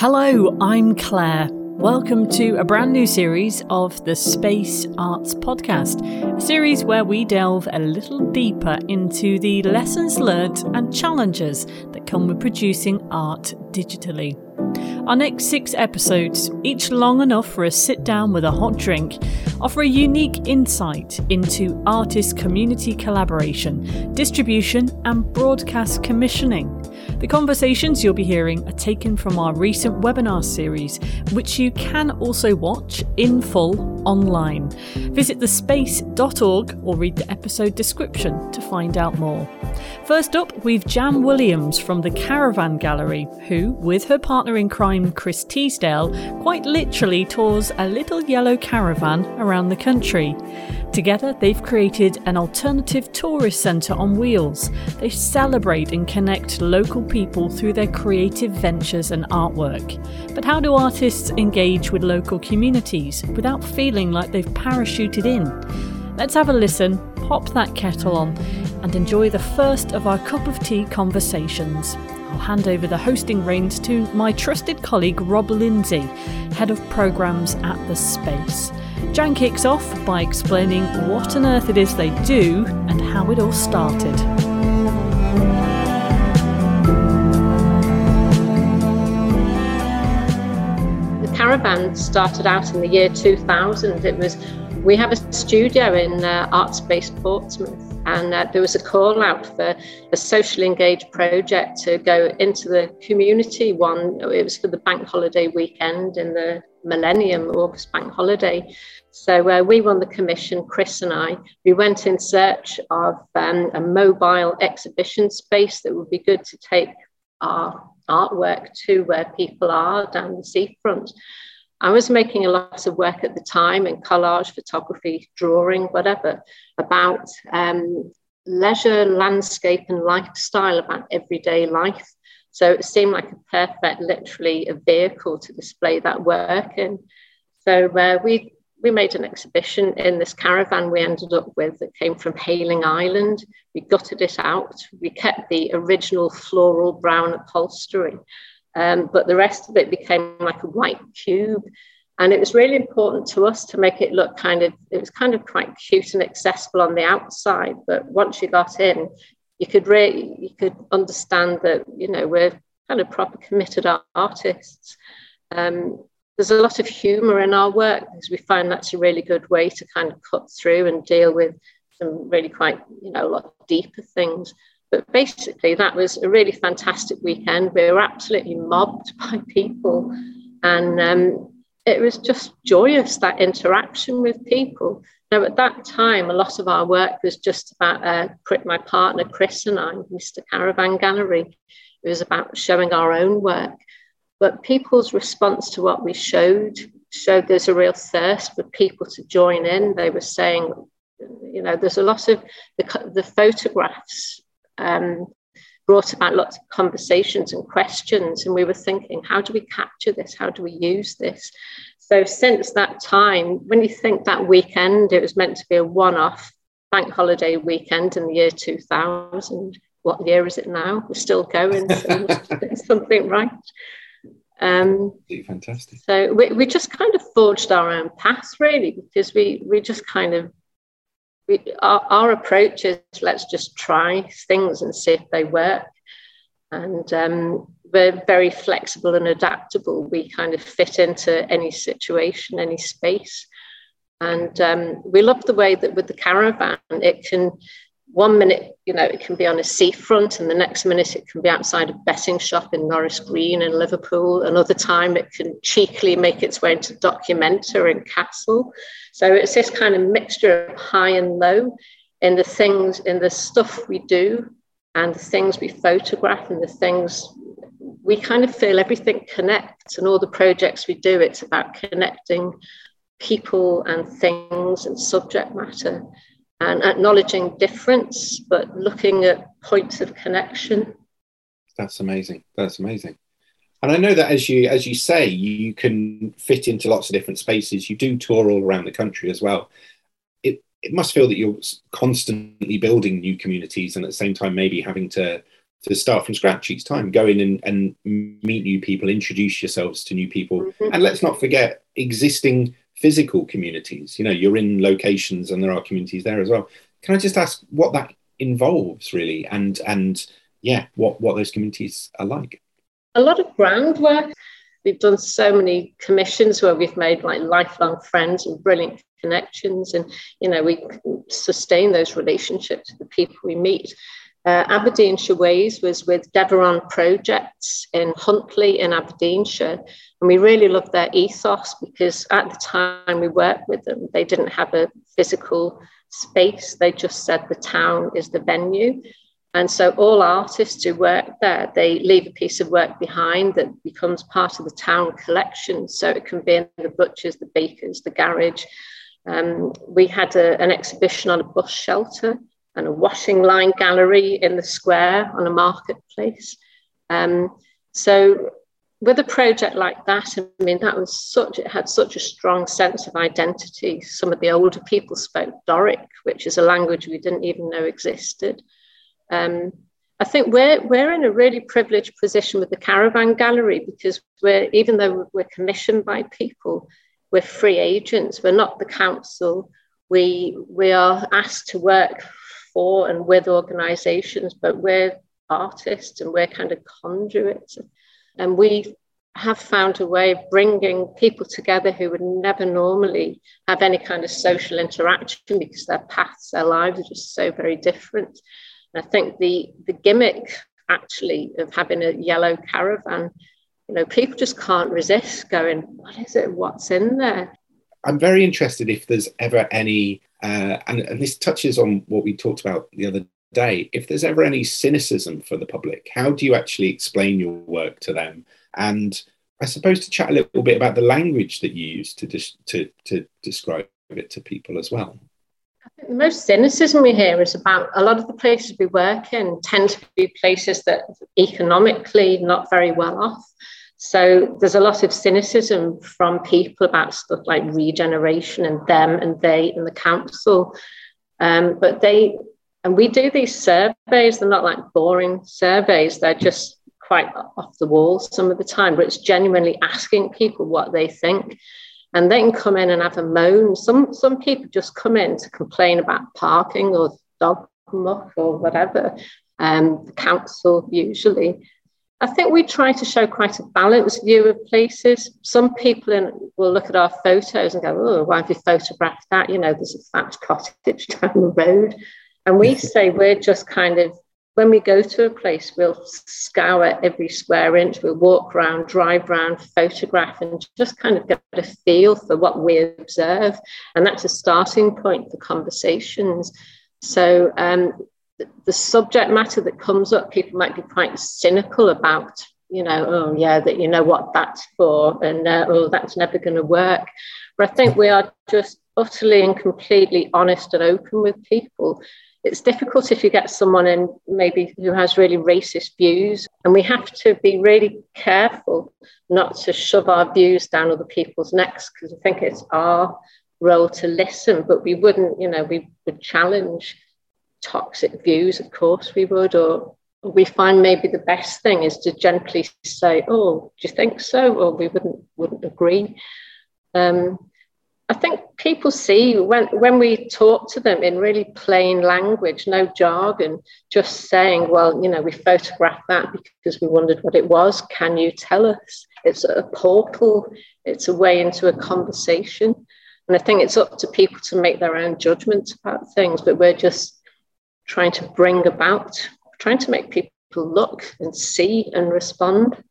Hello, I'm Clare. Welcome to a brand new series of the Space Arts Podcast, a series where we delve a little deeper into the lessons learned and challenges that come with producing art digitally. Our next six episodes, each long enough for a sit down with a hot drink, offer a unique insight into artist community collaboration, distribution, and broadcast commissioning. The conversations you'll be hearing are taken from our recent webinar series, which you can also watch in full online. Visit thespace.org or read the episode description to find out more. First up, we've Jan Williams from the Caravan Gallery, who, with her partner in crime Chris Teasdale, quite literally tours a little yellow caravan around the country. Together, they've created an alternative tourist centre on wheels. They celebrate and connect local people through their creative ventures and artwork. But how do artists engage with local communities without feeling like they've parachuted in? Let's have a listen, pop that kettle on, and enjoy the first of our cup of tea conversations. I'll hand over the hosting reins to my trusted colleague Rob Lindsay, Head of Programmes at The Space. Jan kicks off by explaining what on earth it is they do and how it all started. The caravan started out in the year 2000. It was we have a studio in uh, Art Space Portsmouth, and uh, there was a call out for a socially engaged project to go into the community. One, it was for the bank holiday weekend in the Millennium August bank holiday. So uh, we won the commission, Chris and I. We went in search of um, a mobile exhibition space that would be good to take our artwork to where people are down the seafront. I was making a lot of work at the time in collage, photography, drawing, whatever, about um, leisure, landscape, and lifestyle, about everyday life. So it seemed like a perfect, literally, a vehicle to display that work in. So uh, we we made an exhibition in this caravan we ended up with that came from Hayling Island. We gutted it out. We kept the original floral brown upholstery um, but the rest of it became like a white cube. And it was really important to us to make it look kind of, it was kind of quite cute and accessible on the outside. But once you got in, you could really, you could understand that, you know, we're kind of proper committed artists. Um, there's a lot of humor in our work because we find that's a really good way to kind of cut through and deal with some really quite, you know, a lot deeper things. But basically, that was a really fantastic weekend. We were absolutely mobbed by people, and um, it was just joyous that interaction with people. Now, at that time, a lot of our work was just about uh, my partner Chris and I, Mr. Caravan Gallery. It was about showing our own work. But people's response to what we showed showed there's a real thirst for people to join in. They were saying, you know, there's a lot of the, the photographs um, brought about lots of conversations and questions. And we were thinking, how do we capture this? How do we use this? So, since that time, when you think that weekend, it was meant to be a one off bank holiday weekend in the year 2000. What year is it now? We're still going, so something right. Um, Fantastic. So we, we just kind of forged our own path, really, because we we just kind of we, our, our, approach is let's just try things and see if they work. And um, we're very flexible and adaptable. We kind of fit into any situation, any space. And um, we love the way that with the caravan, it can one minute, you know, it can be on a seafront, and the next minute it can be outside a betting shop in Norris Green in Liverpool. Another time it can cheekily make its way into Documenta in Kassel. So it's this kind of mixture of high and low in the things, in the stuff we do, and the things we photograph, and the things we kind of feel everything connects. And all the projects we do, it's about connecting people and things and subject matter and acknowledging difference, but looking at points of connection. That's amazing. That's amazing. And I know that as you as you say, you can fit into lots of different spaces. You do tour all around the country as well. It it must feel that you're constantly building new communities and at the same time maybe having to to start from scratch each time. Go in and, and meet new people, introduce yourselves to new people, mm-hmm. and let's not forget existing physical communities. You know, you're in locations and there are communities there as well. Can I just ask what that involves really, and and yeah, what what those communities are like? A lot of groundwork. We've done so many commissions where we've made like lifelong friends and brilliant connections, and you know we sustain those relationships with the people we meet. Uh, Aberdeenshire Ways was with Deveron Projects in Huntly in Aberdeenshire. And we really loved their ethos because at the time we worked with them, they didn't have a physical space. They just said the town is the venue. And so all artists who work there, they leave a piece of work behind that becomes part of the town collection. So it can be in the butchers, the bakers, the garage. Um, we had a, an exhibition on a bus shelter and a washing line gallery in the square on a marketplace. Um, so with a project like that, I mean, that was such, it had such a strong sense of identity. Some of the older people spoke Doric, which is a language we didn't even know existed. Um, I think we're, we're in a really privileged position with the Caravan Gallery because we're, even though we're commissioned by people, we're free agents, we're not the council. We, we are asked to work for and with organizations, but we're artists and we're kind of conduits. And we have found a way of bringing people together who would never normally have any kind of social interaction because their paths, their lives are just so very different. And I think the, the gimmick actually of having a yellow caravan, you know, people just can't resist going, what is it? What's in there? I'm very interested if there's ever any uh, and, and this touches on what we talked about the other day. If there's ever any cynicism for the public, how do you actually explain your work to them? And I suppose to chat a little bit about the language that you use to dis- to to describe it to people as well. I think the most cynicism we hear is about a lot of the places we work in tend to be places that economically not very well off. So there's a lot of cynicism from people about stuff like regeneration and them and they and the council. Um, but they, and we do these surveys, they're not like boring surveys, they're just quite off the wall some of the time, but it's genuinely asking people what they think. And they can come in and have a moan. Some, some people just come in to complain about parking or dog muck or whatever. Um, the council usually. I think we try to show quite a balanced view of places. Some people in, will look at our photos and go, oh, why have you photographed that? You know, there's a thatched cottage down the road. And we say we're just kind of, when we go to a place, we'll scour every square inch, we'll walk around, drive around, photograph, and just kind of get a feel for what we observe. And that's a starting point for conversations. So um, the subject matter that comes up, people might be quite cynical about, you know, oh, yeah, that you know what that's for, and uh, oh, that's never going to work. But I think we are just utterly and completely honest and open with people. It's difficult if you get someone in maybe who has really racist views, and we have to be really careful not to shove our views down other people's necks because I think it's our role to listen, but we wouldn't, you know, we would challenge toxic views, of course we would, or we find maybe the best thing is to gently say, "Oh, do you think so?" Or we wouldn't wouldn't agree. Um, I think people see when when we talk to them in really plain language, no jargon, just saying, "Well, you know, we photographed that because we wondered what it was. Can you tell us?" It's a portal. It's a way into a conversation, and I think it's up to people to make their own judgments about things. But we're just trying to bring about, trying to make people look and see and respond.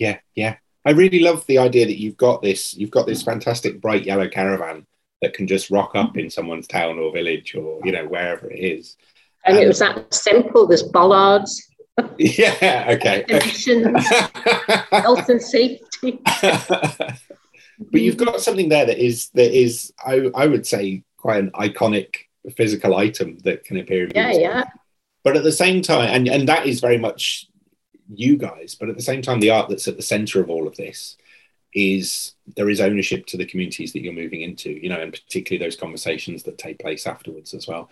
Yeah, yeah. I really love the idea that you've got this, you've got this fantastic bright yellow caravan that can just rock up in someone's town or village or, you know, wherever it is. And, and it was that simple. There's bollards. Yeah, okay. health and safety. but you've got something there that is that is I, I would say quite an iconic physical item that can appear in yeah yeah but at the same time and and that is very much you guys but at the same time the art that's at the center of all of this is there is ownership to the communities that you're moving into you know and particularly those conversations that take place afterwards as well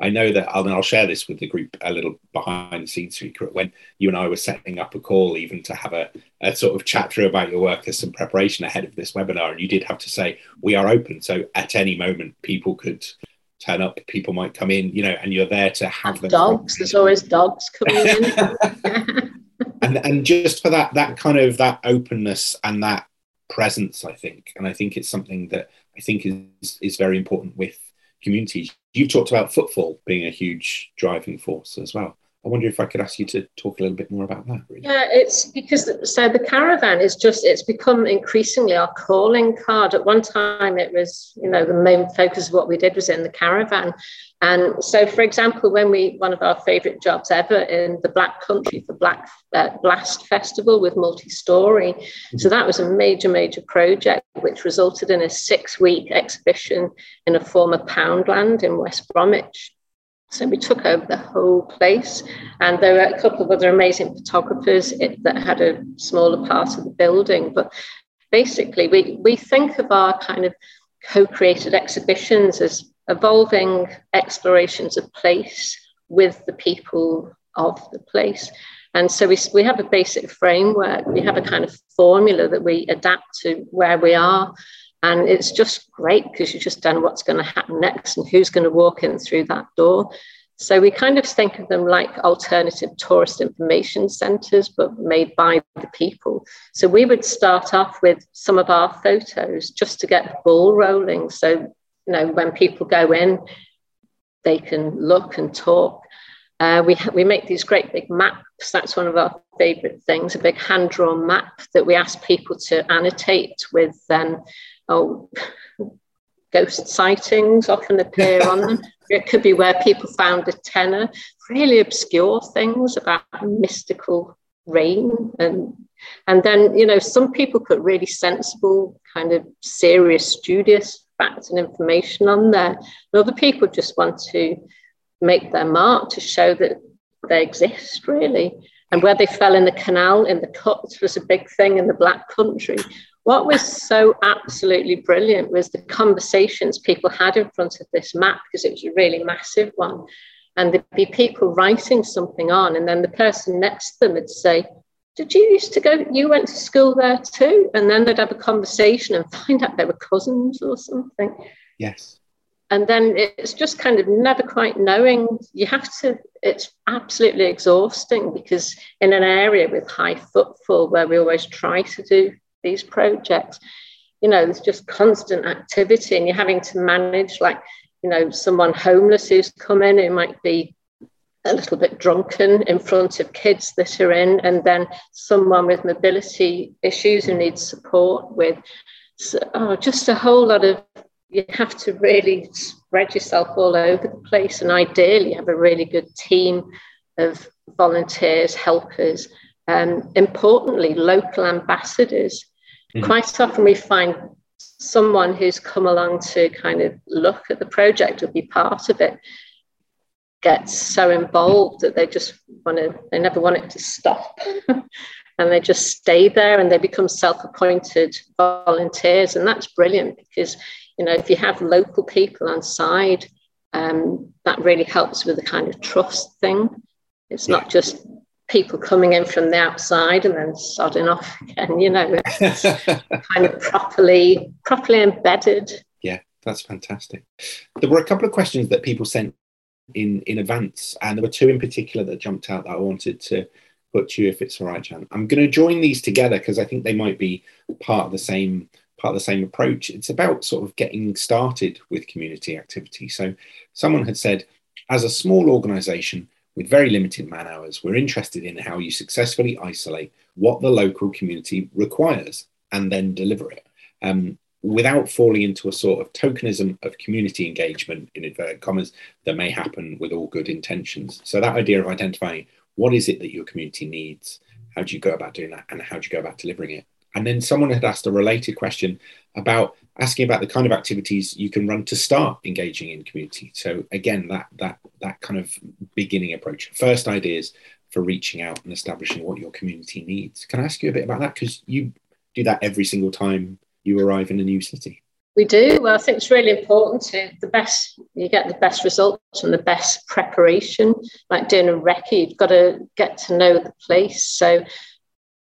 I know that I'll, I'll share this with the group a little behind the scenes secret. When you and I were setting up a call, even to have a, a sort of chat through about your work as some preparation ahead of this webinar, and you did have to say we are open. So at any moment, people could turn up. People might come in, you know, and you're there to have them. Dogs. There's always dogs coming in. and and just for that that kind of that openness and that presence, I think, and I think it's something that I think is is very important with communities. You've talked about footfall being a huge driving force as well. I wonder if I could ask you to talk a little bit more about that. Really. Yeah, it's because so the caravan is just it's become increasingly our calling card. At one time, it was you know the main focus of what we did was in the caravan, and so for example, when we one of our favourite jobs ever in the Black Country for Black uh, Blast Festival with Multistory, mm-hmm. so that was a major major project which resulted in a six-week exhibition in a former Poundland in West Bromwich so we took over the whole place, and there were a couple of other amazing photographers that had a smaller part of the building. But basically, we, we think of our kind of co created exhibitions as evolving explorations of place with the people of the place. And so we, we have a basic framework, we have a kind of formula that we adapt to where we are. And it's just great because you just don't know what's going to happen next and who's going to walk in through that door. So we kind of think of them like alternative tourist information centres, but made by the people. So we would start off with some of our photos just to get the ball rolling. So, you know, when people go in, they can look and talk. Uh, we, we make these great big maps. That's one of our favourite things, a big hand drawn map that we ask people to annotate with um, oh, ghost sightings often appear on them. It could be where people found a tenor, really obscure things about mystical rain. And and then you know some people put really sensible kind of serious studious facts and information on there. And other people just want to make their mark to show that they exist really. And where they fell in the canal in the cuts was a big thing in the black country what was so absolutely brilliant was the conversations people had in front of this map because it was a really massive one. And there'd be people writing something on, and then the person next to them would say, Did you used to go? You went to school there too? And then they'd have a conversation and find out they were cousins or something. Yes. And then it's just kind of never quite knowing. You have to, it's absolutely exhausting because in an area with high footfall where we always try to do these projects you know there's just constant activity and you're having to manage like you know someone homeless who's come in who might be a little bit drunken in front of kids that are in and then someone with mobility issues who needs support with so, oh, just a whole lot of you have to really spread yourself all over the place and ideally have a really good team of volunteers helpers and um, importantly local ambassadors Mm-hmm. Quite often we find someone who's come along to kind of look at the project or be part of it gets so involved that they just want to, they never want it to stop. and they just stay there and they become self-appointed volunteers. And that's brilliant because, you know, if you have local people on side, um, that really helps with the kind of trust thing. It's not just people coming in from the outside and then sodding off again, you know, kind of properly properly embedded. Yeah, that's fantastic. There were a couple of questions that people sent in in advance, and there were two in particular that jumped out that I wanted to put to you if it's all right, Jan. I'm going to join these together because I think they might be part of the same part of the same approach. It's about sort of getting started with community activity. So someone had said, as a small organization, with very limited man hours, we're interested in how you successfully isolate what the local community requires and then deliver it um, without falling into a sort of tokenism of community engagement, in inverted commas, that may happen with all good intentions. So, that idea of identifying what is it that your community needs, how do you go about doing that, and how do you go about delivering it? And then someone had asked a related question about asking about the kind of activities you can run to start engaging in community. So again, that that that kind of beginning approach, first ideas for reaching out and establishing what your community needs. Can I ask you a bit about that? Because you do that every single time you arrive in a new city. We do. Well, I think it's really important to the best, you get the best results and the best preparation. Like doing a recce, you've got to get to know the place. So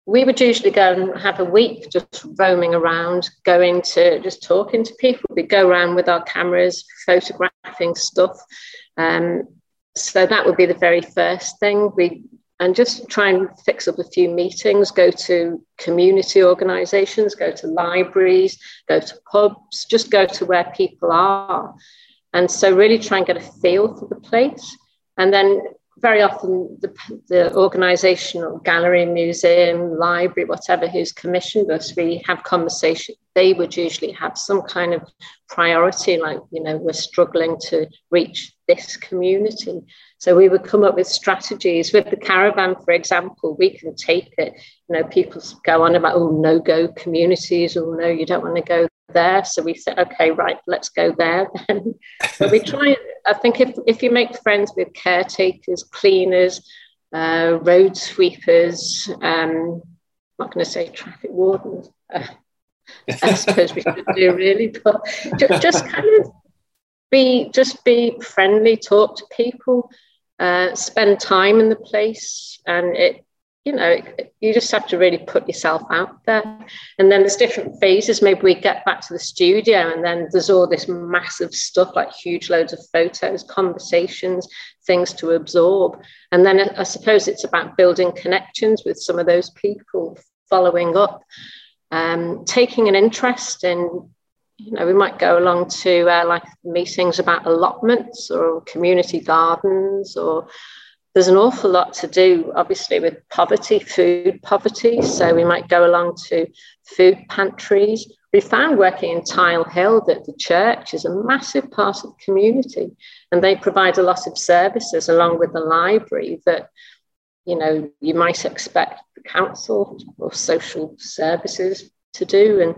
we would usually go and have a week just roaming around, going to just talking to people. We'd go around with our cameras, photographing stuff. Um, so that would be the very first thing. We and just try and fix up a few meetings, go to community organisations, go to libraries, go to pubs, just go to where people are. And so really try and get a feel for the place. And then very often the, the organisation or gallery, museum, library, whatever, who's commissioned us, we have conversation. They would usually have some kind of priority, like, you know, we're struggling to reach this community. So we would come up with strategies. With the caravan, for example, we can take it. You know, people go on about, oh, no go communities, or no, you don't want to go there. So we said, okay, right, let's go there then. but we try, I think if, if you make friends with caretakers, cleaners, uh, road sweepers, um, I'm not going to say traffic wardens. Uh, I suppose we should do really, but just kind of be just be friendly, talk to people, uh, spend time in the place, and it you know you just have to really put yourself out there. And then there's different phases. Maybe we get back to the studio, and then there's all this massive stuff like huge loads of photos, conversations, things to absorb. And then I suppose it's about building connections with some of those people, following up. Um, taking an interest in you know, we might go along to uh, like meetings about allotments or community gardens, or there's an awful lot to do, obviously, with poverty, food poverty. So we might go along to food pantries. We found working in Tile Hill that the church is a massive part of the community, and they provide a lot of services along with the library that you know you might expect the council or social services to do and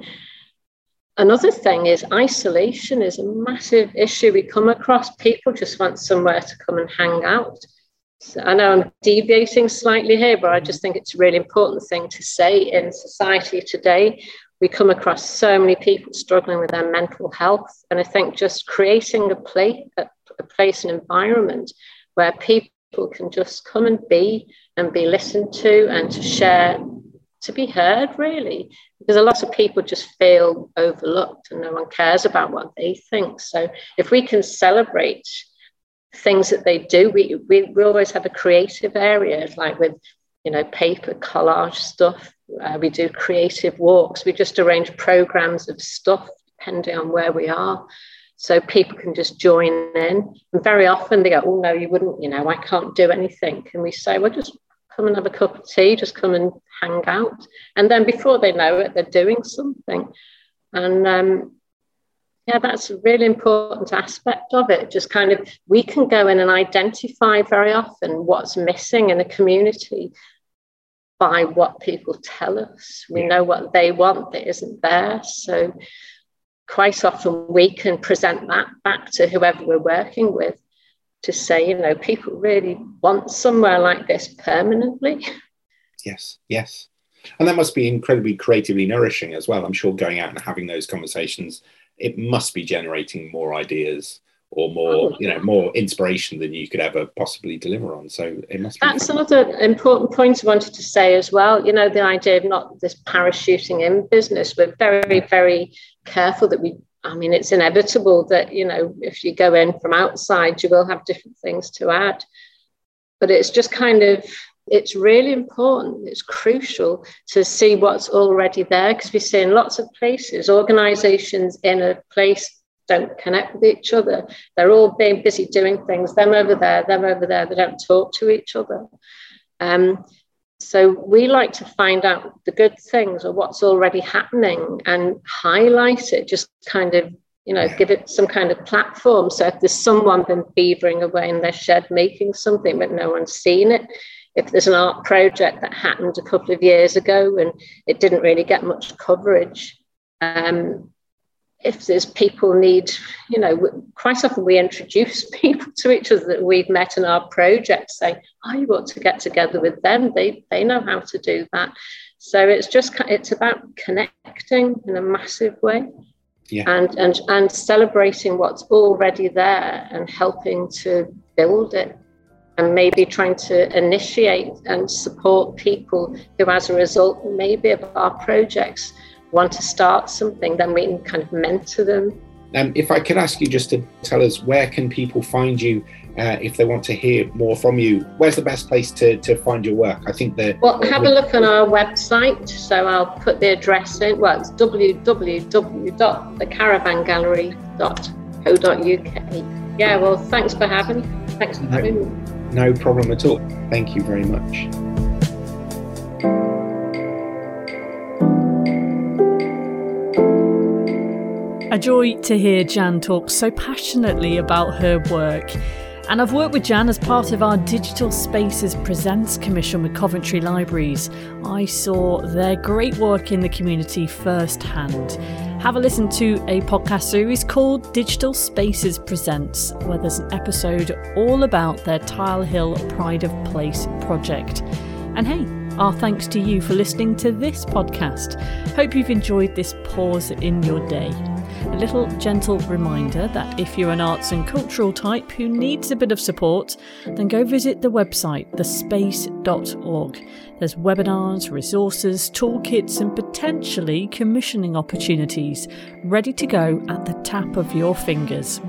Another thing is isolation is a massive issue we come across. People just want somewhere to come and hang out. So I know I'm deviating slightly here, but I just think it's a really important thing to say in society today. We come across so many people struggling with their mental health. And I think just creating a place, a, place, an environment where people can just come and be and be listened to and to share to be heard, really, because a lot of people just feel overlooked and no one cares about what they think. So if we can celebrate things that they do, we, we, we always have a creative area, like with, you know, paper collage stuff. Uh, we do creative walks. We just arrange programs of stuff depending on where we are. So people can just join in. And very often they go, oh, no, you wouldn't, you know, I can't do anything. And we say, well, just come and have a cup of tea, just come and hang out. And then before they know it, they're doing something. And um, yeah, that's a really important aspect of it. Just kind of, we can go in and identify very often what's missing in a community by what people tell us. We know what they want that isn't there. So quite often we can present that back to whoever we're working with to say, you know, people really want somewhere like this permanently. Yes, yes. And that must be incredibly creatively nourishing as well. I'm sure going out and having those conversations, it must be generating more ideas or more, oh, you know, more inspiration than you could ever possibly deliver on. So it must. That's another important point I wanted to say as well. You know, the idea of not this parachuting in business. We're very, very careful that we I mean, it's inevitable that, you know, if you go in from outside, you will have different things to add. But it's just kind of, it's really important, it's crucial to see what's already there because we see in lots of places, organizations in a place don't connect with each other. They're all being busy doing things, them over there, them over there, they don't talk to each other. Um, so we like to find out the good things or what's already happening and highlight it, just kind of, you know, give it some kind of platform. So if there's someone been beavering away in their shed making something, but no one's seen it, if there's an art project that happened a couple of years ago and it didn't really get much coverage, um, if there's people need, you know, quite often we introduce people to each other that we've met in our projects, saying, "Oh, you ought to get together with them. They they know how to do that." So it's just it's about connecting in a massive way. Yeah. And, and and celebrating what's already there and helping to build it and maybe trying to initiate and support people who as a result maybe of our projects want to start something then we can kind of mentor them um, if I could ask you just to tell us where can people find you uh, if they want to hear more from you, where's the best place to, to find your work? I think that. Well, have a look on our website. So I'll put the address in. Well, it's www.thecaravangallery.co.uk. Yeah, well, thanks for having me. Thanks for having me. No problem at all. Thank you very much. A joy to hear Jan talk so passionately about her work. And I've worked with Jan as part of our Digital Spaces Presents Commission with Coventry Libraries. I saw their great work in the community firsthand. Have a listen to a podcast series called Digital Spaces Presents, where there's an episode all about their Tile Hill Pride of Place project. And hey, our thanks to you for listening to this podcast. Hope you've enjoyed this pause in your day. A little gentle reminder that if you're an arts and cultural type who needs a bit of support, then go visit the website thespace.org. There's webinars, resources, toolkits, and potentially commissioning opportunities ready to go at the tap of your fingers.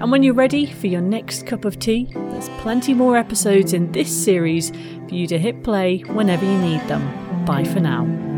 And when you're ready for your next cup of tea, there's plenty more episodes in this series for you to hit play whenever you need them. Bye for now.